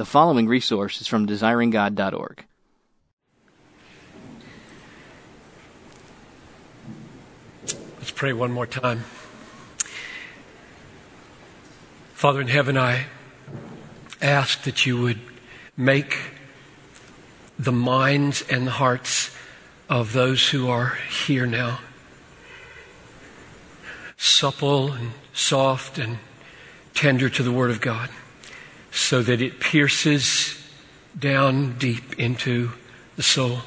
The following resource is from desiringgod.org. Let's pray one more time. Father in heaven, I ask that you would make the minds and the hearts of those who are here now supple and soft and tender to the Word of God so that it pierces down deep into the soul,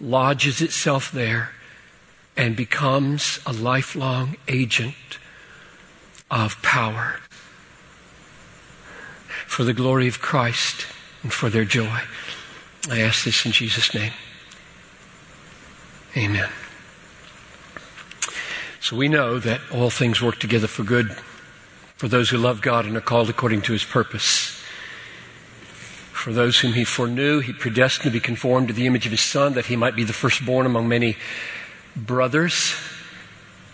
lodges itself there, and becomes a lifelong agent of power for the glory of Christ and for their joy. I ask this in Jesus' name. Amen. So we know that all things work together for good for those who love God and are called according to his purpose. For those whom he foreknew, he predestined to be conformed to the image of his Son, that he might be the firstborn among many brothers.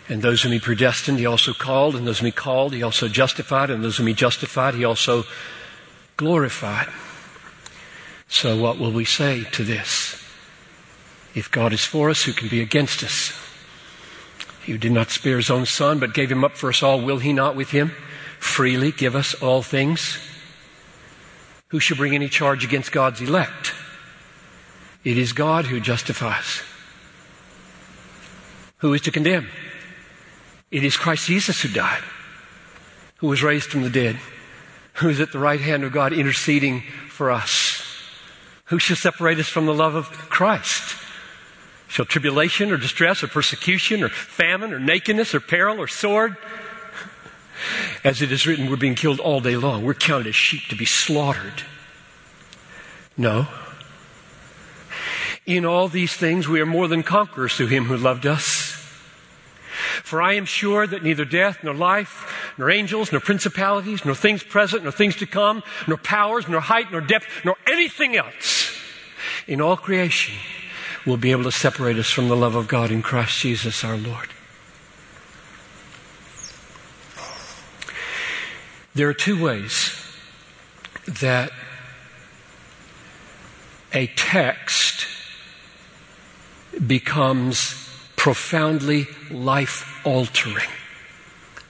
And those whom he predestined, he also called, and those whom he called, he also justified, and those whom he justified, he also glorified. So, what will we say to this? If God is for us, who can be against us? He who did not spare his own son, but gave him up for us all, will he not with him freely give us all things? Who shall bring any charge against God's elect? It is God who justifies. Who is to condemn? It is Christ Jesus who died, who was raised from the dead, who is at the right hand of God interceding for us. Who shall separate us from the love of Christ? Shall tribulation or distress or persecution or famine or nakedness or peril or sword? As it is written, we're being killed all day long. We're counted as sheep to be slaughtered. No. In all these things, we are more than conquerors through him who loved us. For I am sure that neither death, nor life, nor angels, nor principalities, nor things present, nor things to come, nor powers, nor height, nor depth, nor anything else in all creation will be able to separate us from the love of God in Christ Jesus our Lord. There are two ways that a text becomes profoundly life altering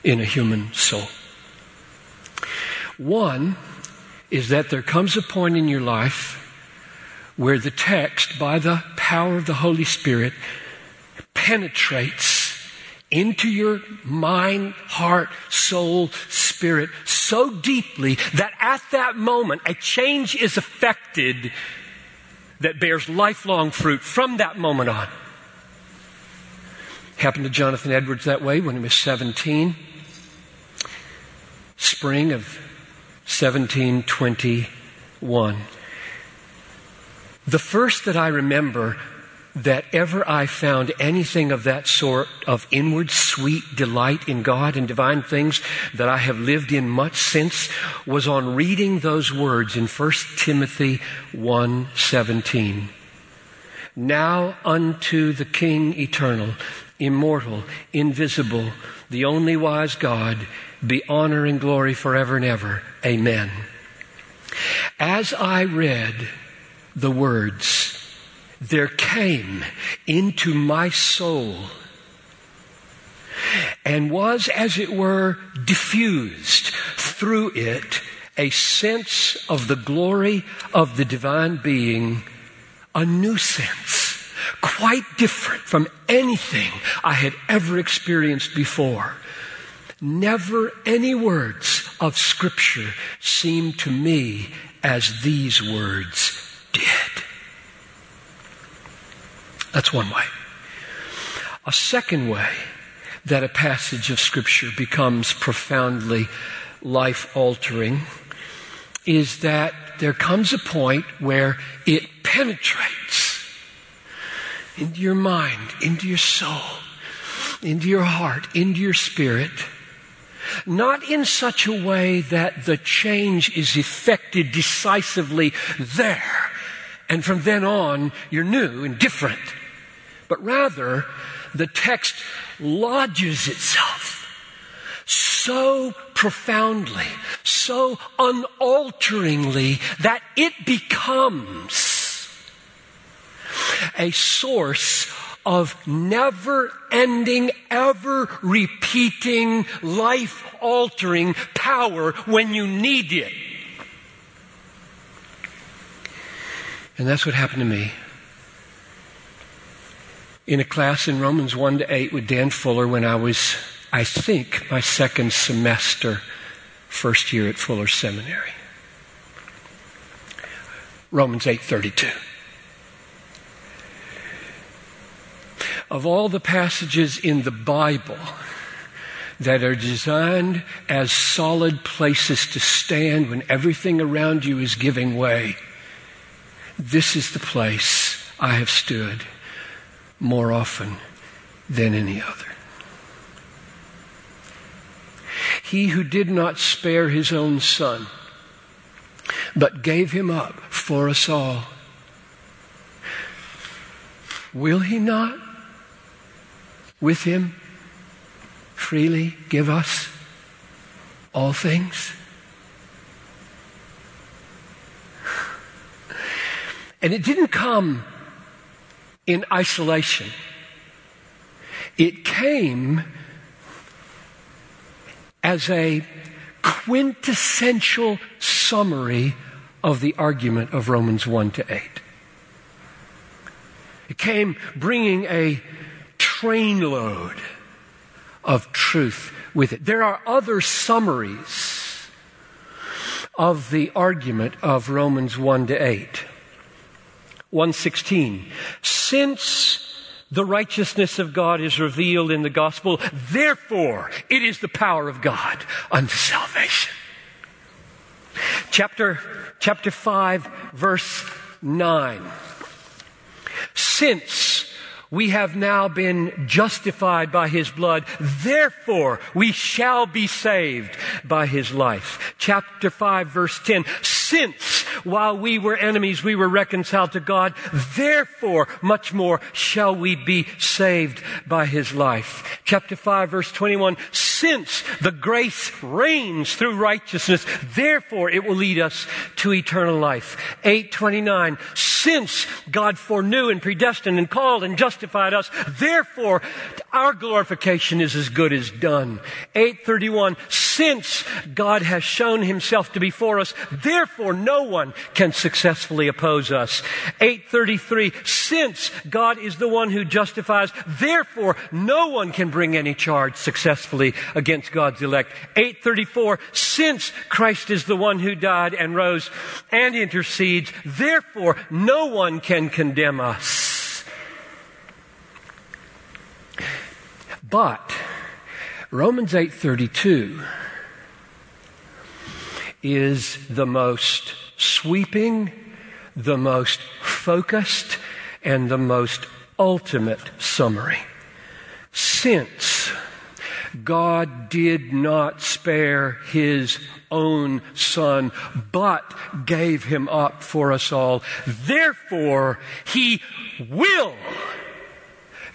in a human soul. One is that there comes a point in your life where the text, by the power of the Holy Spirit, penetrates into your mind, heart, soul, spirit so deeply that at that moment a change is effected that bears lifelong fruit from that moment on. Happened to Jonathan Edwards that way when he was 17. Spring of 1721. The first that I remember that ever I found anything of that sort of inward sweet delight in God and divine things that I have lived in much since was on reading those words in 1 Timothy 1:17. Now unto the King eternal, immortal, invisible, the only wise God, be honor and glory forever and ever. Amen. As I read the words, there came into my soul and was, as it were, diffused through it a sense of the glory of the divine being, a new sense, quite different from anything I had ever experienced before. Never any words of Scripture seemed to me as these words did. That's one way. A second way that a passage of Scripture becomes profoundly life altering is that there comes a point where it penetrates into your mind, into your soul, into your heart, into your spirit. Not in such a way that the change is effected decisively there, and from then on you're new and different. But rather, the text lodges itself so profoundly, so unalteringly that it becomes a source of never ending, ever repeating, life altering power when you need it. And that's what happened to me. In a class in Romans 1 to 8 with Dan Fuller when I was, I think, my second semester, first year at Fuller Seminary. Romans 8:32. Of all the passages in the Bible that are designed as solid places to stand when everything around you is giving way, this is the place I have stood more often than any other. He who did not spare his own son, but gave him up for us all, will he not with him freely give us all things? And it didn't come in isolation. It came as a quintessential summary of the argument of Romans 1 to 8. It came bringing a trainload of truth with it. There are other summaries of the argument of Romans 1 to 8. 116. Since the righteousness of God is revealed in the gospel, therefore it is the power of God unto salvation. Chapter, chapter 5, verse 9. Since we have now been justified by his blood. Therefore, we shall be saved by his life. Chapter 5 verse 10. Since while we were enemies, we were reconciled to God. Therefore, much more shall we be saved by his life. Chapter 5 verse 21. Since the grace reigns through righteousness, therefore it will lead us to eternal life. 829. Since God foreknew and predestined and called and justified us, therefore our glorification is as good as done. 831. Since God has shown himself to be for us, therefore no one can successfully oppose us. 833, since God is the one who justifies, therefore no one can bring any charge successfully against God's elect. 834, since Christ is the one who died and rose and intercedes, therefore no one can condemn us. But Romans 8:32 is the most sweeping, the most focused, and the most ultimate summary. Since God did not spare his own son, but gave him up for us all, therefore he will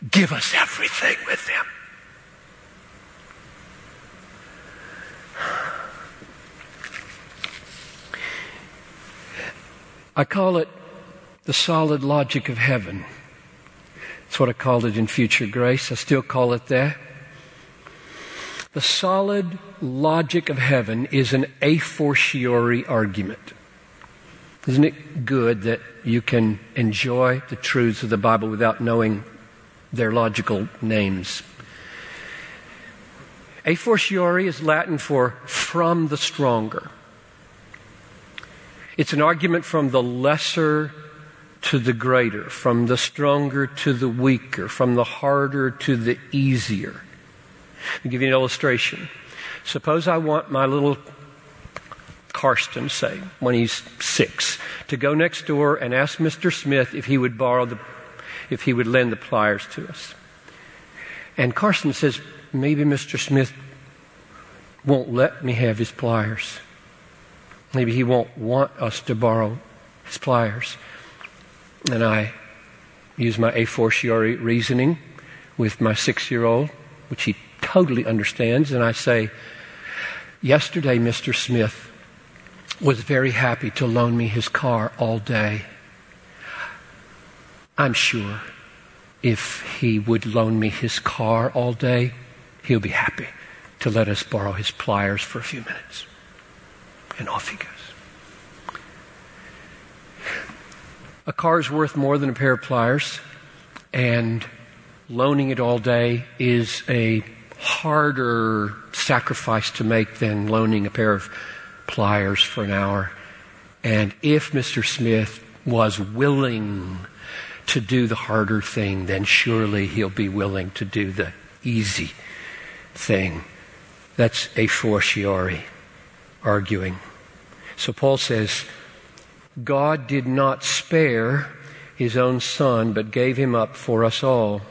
give us everything with him. I call it the solid logic of heaven. That's what I called it in Future Grace. I still call it that. The solid logic of heaven is an a fortiori argument. Isn't it good that you can enjoy the truths of the Bible without knowing their logical names? A fortiori is Latin for from the stronger. It's an argument from the lesser to the greater, from the stronger to the weaker, from the harder to the easier. I'll give you an illustration. Suppose I want my little Karsten, say, when he's six, to go next door and ask Mr. Smith if he would borrow the, if he would lend the pliers to us. And Karsten says, maybe Mr. Smith won't let me have his pliers. Maybe he won't want us to borrow his pliers. And I use my a fortiori reasoning with my six year old, which he totally understands, and I say, Yesterday, Mr. Smith was very happy to loan me his car all day. I'm sure if he would loan me his car all day, he'll be happy to let us borrow his pliers for a few minutes. And off he goes. A car is worth more than a pair of pliers, and loaning it all day is a harder sacrifice to make than loaning a pair of pliers for an hour. And if Mr. Smith was willing to do the harder thing, then surely he'll be willing to do the easy thing. That's a fortiori arguing. So Paul says, God did not spare his own son, but gave him up for us all.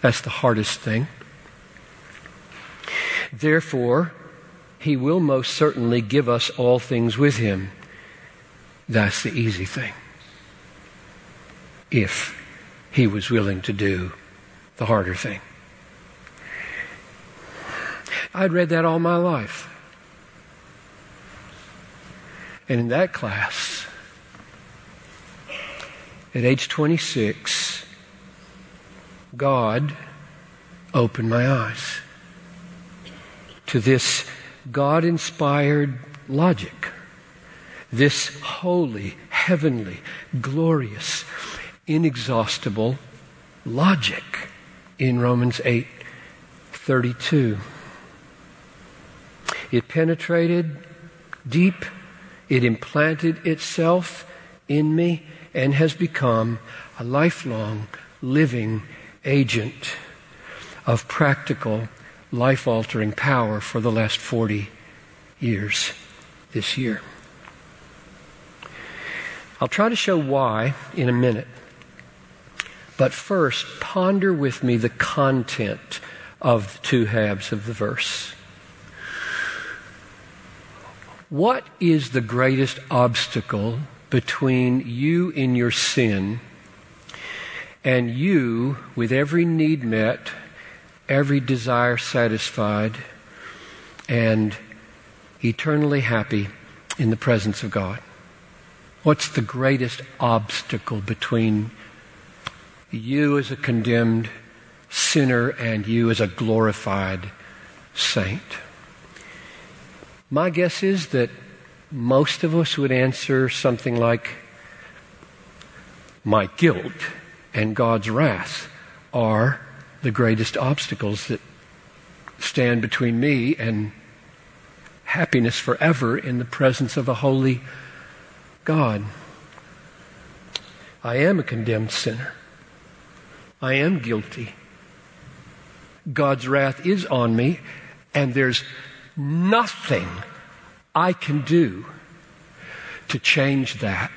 That's the hardest thing. Therefore, he will most certainly give us all things with him. That's the easy thing. If he was willing to do the harder thing. I'd read that all my life. And in that class, at age 26, God opened my eyes to this God inspired logic, this holy, heavenly, glorious, inexhaustible logic in Romans 8 32. It penetrated deep, it implanted itself in me, and has become a lifelong living agent of practical, life altering power for the last 40 years this year. I'll try to show why in a minute. But first, ponder with me the content of the two halves of the verse. What is the greatest obstacle between you in your sin and you with every need met, every desire satisfied, and eternally happy in the presence of God? What's the greatest obstacle between you as a condemned sinner and you as a glorified saint? My guess is that most of us would answer something like, My guilt and God's wrath are the greatest obstacles that stand between me and happiness forever in the presence of a holy God. I am a condemned sinner. I am guilty. God's wrath is on me, and there's nothing I can do to change that.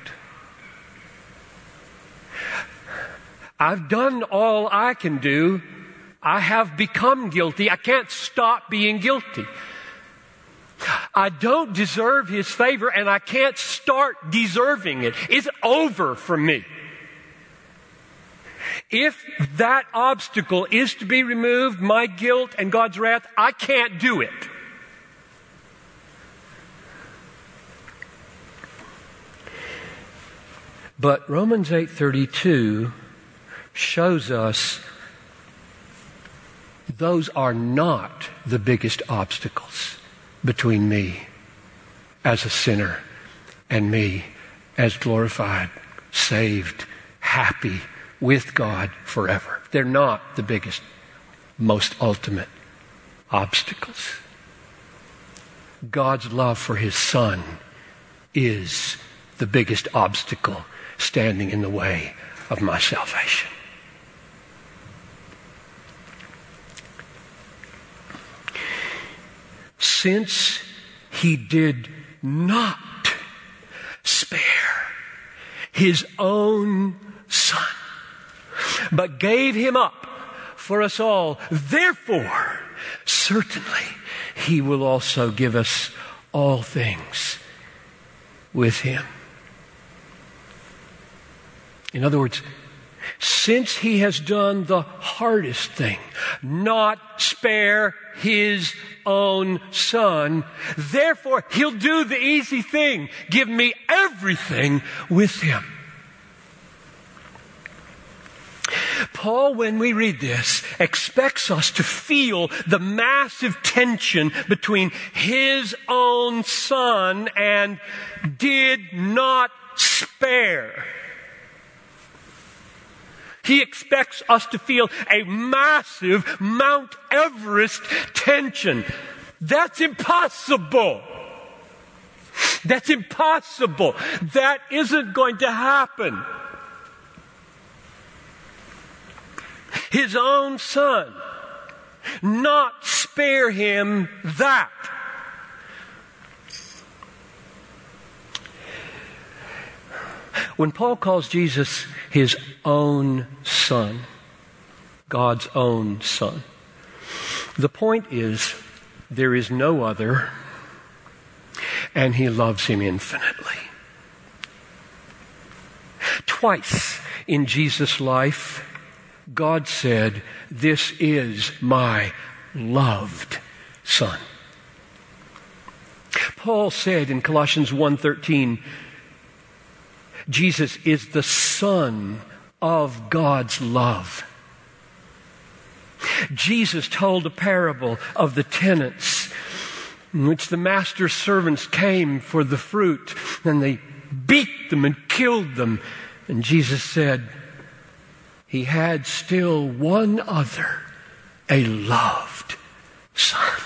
I've done all I can do. I have become guilty. I can't stop being guilty. I don't deserve his favor and I can't start deserving it. It's over for me. If that obstacle is to be removed, my guilt and God's wrath, I can't do it. But Romans 8:32 shows us those are not the biggest obstacles between me as a sinner and me as glorified, saved, happy with God forever. They're not the biggest, most ultimate obstacles. God's love for his son is the biggest obstacle standing in the way of my salvation. Since he did not spare his own son, but gave him up for us all, therefore, certainly he will also give us all things with him. In other words, since he has done the hardest thing, not spare his own son, therefore he'll do the easy thing, give me everything with him. Paul, when we read this, expects us to feel the massive tension between his own son and did not spare. He expects us to feel a massive Mount Everest tension. That's impossible. That's impossible. That isn't going to happen. His own son, not spare him that. When Paul calls Jesus his own son, God's own son, the point is there is no other, and he loves him infinitely. Twice in Jesus' life, God said, This is my loved son. Paul said in Colossians 1:13 Jesus is the son of God's love. Jesus told a parable of the tenants in which the master's servants came for the fruit and they beat them and killed them. And Jesus said, He had still one other, a loved son.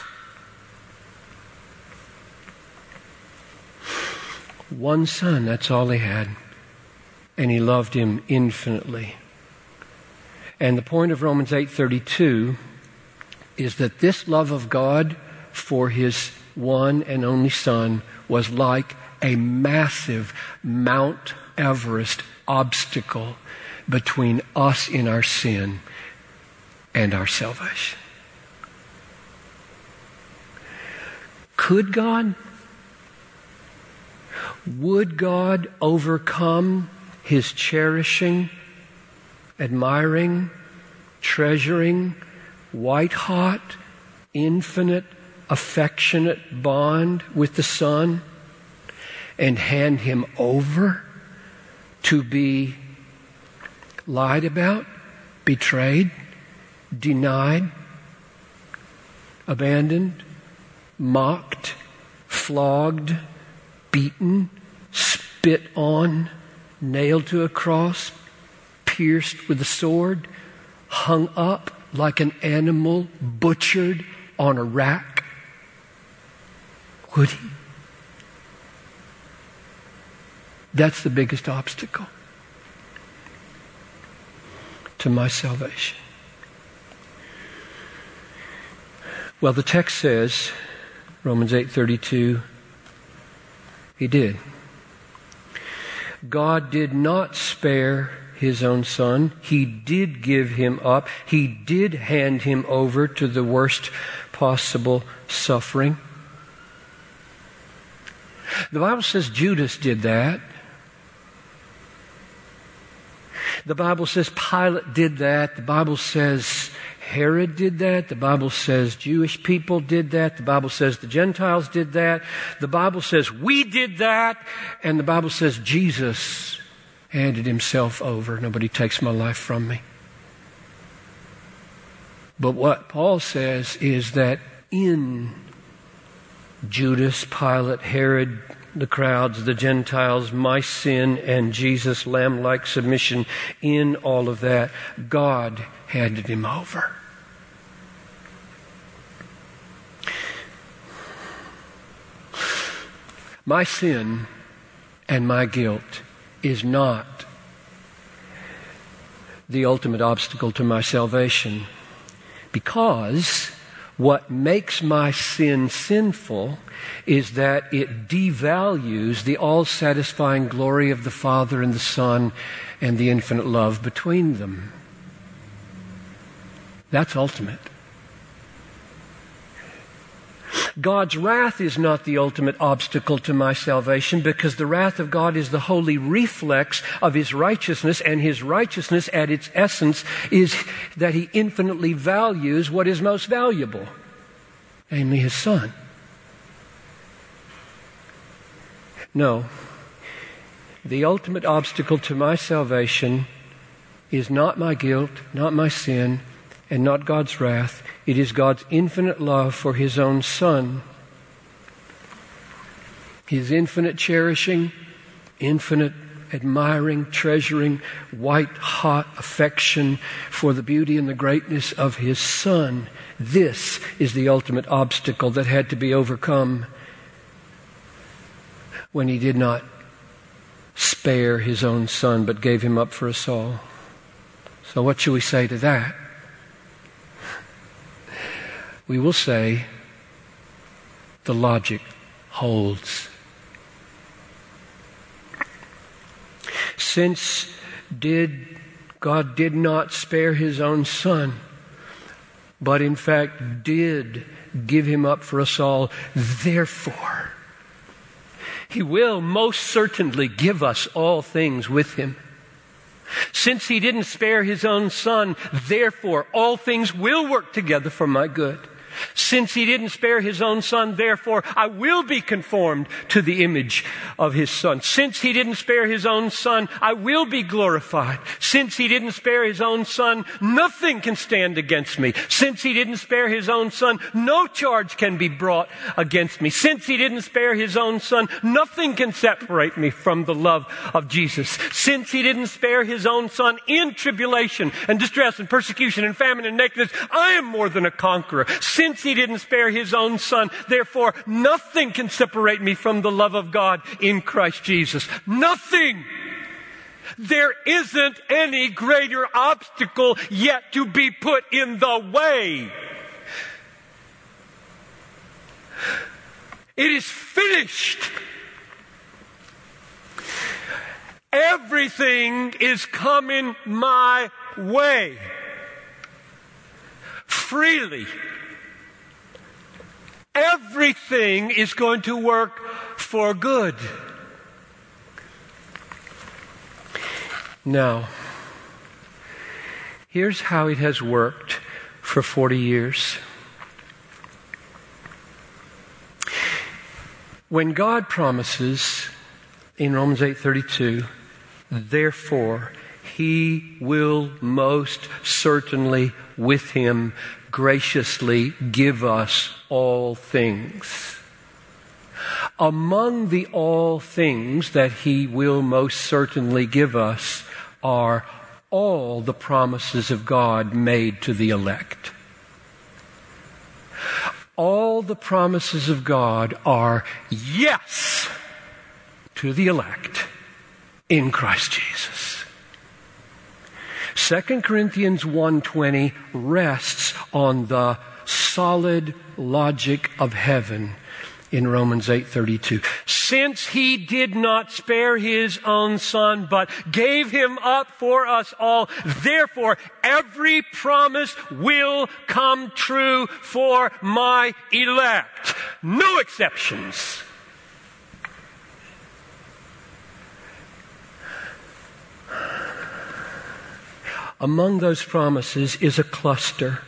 One son, that's all he had and he loved him infinitely. And the point of Romans 8:32 is that this love of God for his one and only son was like a massive Mount Everest obstacle between us in our sin and our salvation. Could God? Would God overcome his cherishing, admiring, treasuring, white hot, infinite, affectionate bond with the Son and hand him over to be lied about, betrayed, denied, abandoned, mocked, flogged, beaten, spit on, nailed to a cross, pierced with a sword, hung up like an animal, butchered on a rack? Would he? That's the biggest obstacle to my salvation. Well, the text says, Romans 8:32, he did. God did not spare his own son. He did give him up. He did hand him over to the worst possible suffering. The Bible says Judas did that. The Bible says Pilate did that. The Bible says Herod did that. The Bible says Jewish people did that. The Bible says the Gentiles did that. The Bible says we did that. And the Bible says Jesus handed himself over. Nobody takes my life from me. But what Paul says is that in Judas, Pilate, Herod, the crowds, the Gentiles, my sin, and Jesus' lamb like submission, in all of that, God handed him over. My sin and my guilt is not the ultimate obstacle to my salvation because what makes my sin sinful is that it devalues the all satisfying glory of the Father and the Son and the infinite love between them. That's ultimate. God's wrath is not the ultimate obstacle to my salvation because the wrath of God is the holy reflex of His righteousness, and His righteousness at its essence is that He infinitely values what is most valuable, namely His Son. No. The ultimate obstacle to my salvation is not my guilt, not my sin, and not God's wrath. It is God's infinite love for His own Son. His infinite cherishing, infinite admiring, treasuring, white hot affection for the beauty and the greatness of His Son. This is the ultimate obstacle that had to be overcome when He did not spare His own Son but gave Him up for us all. So, what should we say to that? We will say the logic holds. Since did God did not spare his own son, but in fact did give him up for us all, therefore he will most certainly give us all things with him. Since he didn't spare his own son, therefore all things will work together for my good. Since he didn't spare his own son, therefore I will be conformed to the image of his son. Since he didn't spare his own son, I will be glorified. Since he didn't spare his own son, nothing can stand against me. Since he didn't spare his own son, no charge can be brought against me. Since he didn't spare his own son, nothing can separate me from the love of Jesus. Since he didn't spare his own son in tribulation and distress and persecution and famine and nakedness, I am more than a conqueror. Since since he didn't spare his own son, therefore nothing can separate me from the love of God in Christ Jesus. Nothing! There isn't any greater obstacle yet to be put in the way. It is finished. Everything is coming my way freely everything is going to work for good. Now, here's how it has worked for 40 years. When God promises in Romans 8:32, therefore he will most certainly with him graciously give us all things. Among the all things that He will most certainly give us are all the promises of God made to the elect. All the promises of God are yes to the elect in Christ Jesus. 2 Corinthians 1:20 rests on the solid logic of heaven in Romans 8:32. Since he did not spare his own son but gave him up for us all, therefore every promise will come true for my elect. No exceptions. Among those promises is a cluster,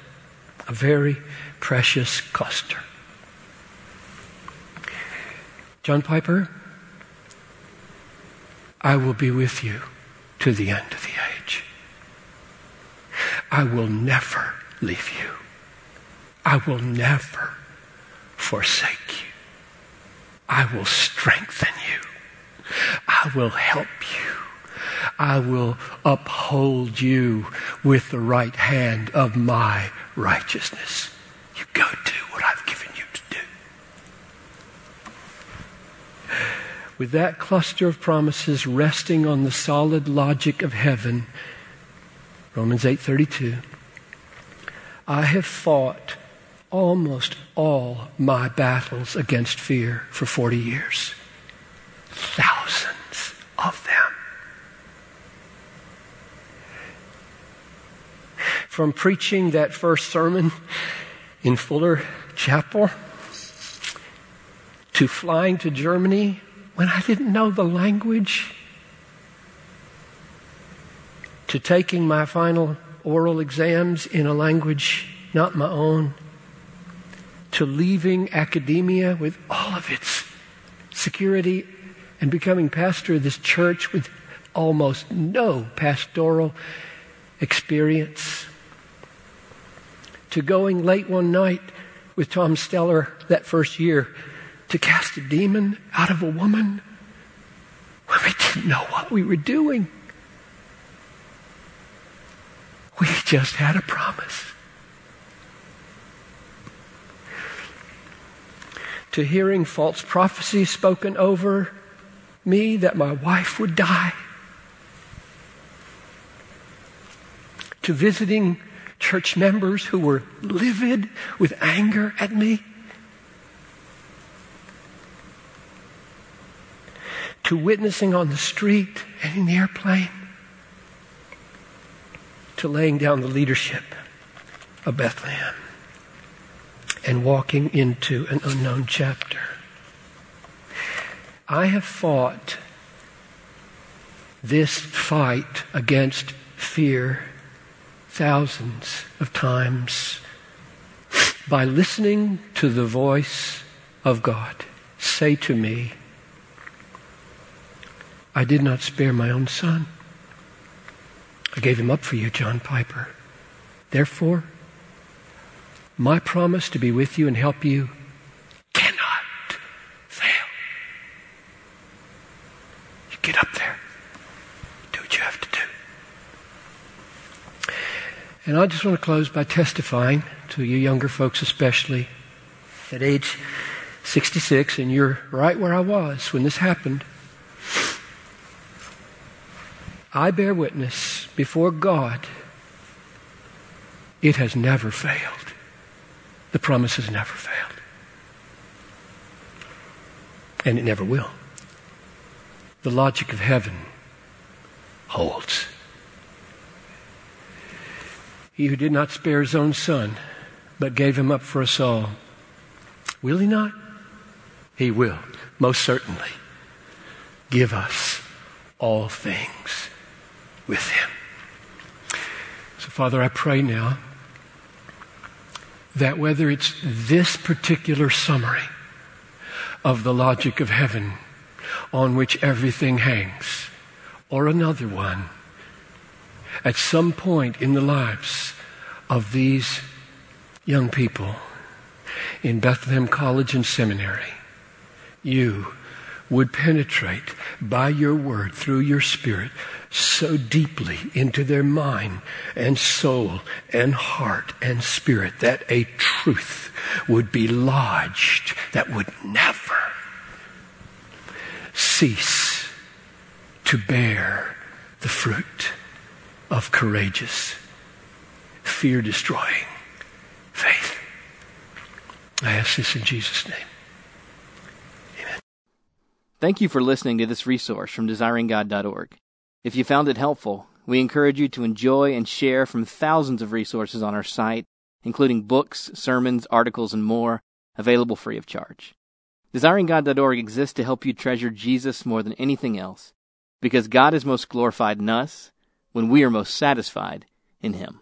a very precious cluster. John Piper, I will be with you to the end of the age. I will never leave you. I will never forsake you. I will strengthen you. I will help you. I will uphold you with the right hand of my righteousness. You go do what I've given you to do. With that cluster of promises resting on the solid logic of heaven, Romans 8:32, I have fought almost all my battles against fear for 40 years. Thousands of them. From preaching that first sermon in Fuller Chapel to flying to Germany when I didn't know the language, to taking my final oral exams in a language not my own, to leaving academia with all of its security and becoming pastor of this church with almost no pastoral experience, to going late one night with Tom Steller that first year to cast a demon out of a woman we didn't know what we were doing. We just had a promise. To hearing false prophecy spoken over me that my wife would die. To visiting church members who were livid with anger at me. To witnessing on the street and in the airplane to laying down the leadership of Bethlehem and walking into an unknown chapter. I have fought this fight against fear thousands of times by listening to the voice of God say to me, I did not spare my own son. I gave him up for you, John Piper. Therefore, my promise to be with you and help you cannot fail. You get up there, do what you have to do. And I just want to close by testifying to you younger folks, especially at age 66, and you're right where I was when this happened. I bear witness before God, it has never failed. The promise has never failed. And it never will. The logic of heaven holds. He who did not spare his own son, but gave him up for us all, will he not? He will, most certainly, give us all things with Him. So, Father, I pray now that whether it's this particular summary of the logic of heaven on which everything hangs, or another one, at some point in the lives of these young people in Bethlehem College and Seminary, you would penetrate by your word through your spirit so deeply into their mind and soul and heart and spirit that a truth would be lodged that would never cease to bear the fruit of courageous, fear destroying faith. I ask this in Jesus' name. Amen. Thank you for listening to this resource from desiringgod.org. If you found it helpful, we encourage you to enjoy and share from thousands of resources on our site, including books, sermons, articles, and more, available free of charge. DesiringGod.org exists to help you treasure Jesus more than anything else, because God is most glorified in us when we are most satisfied in Him.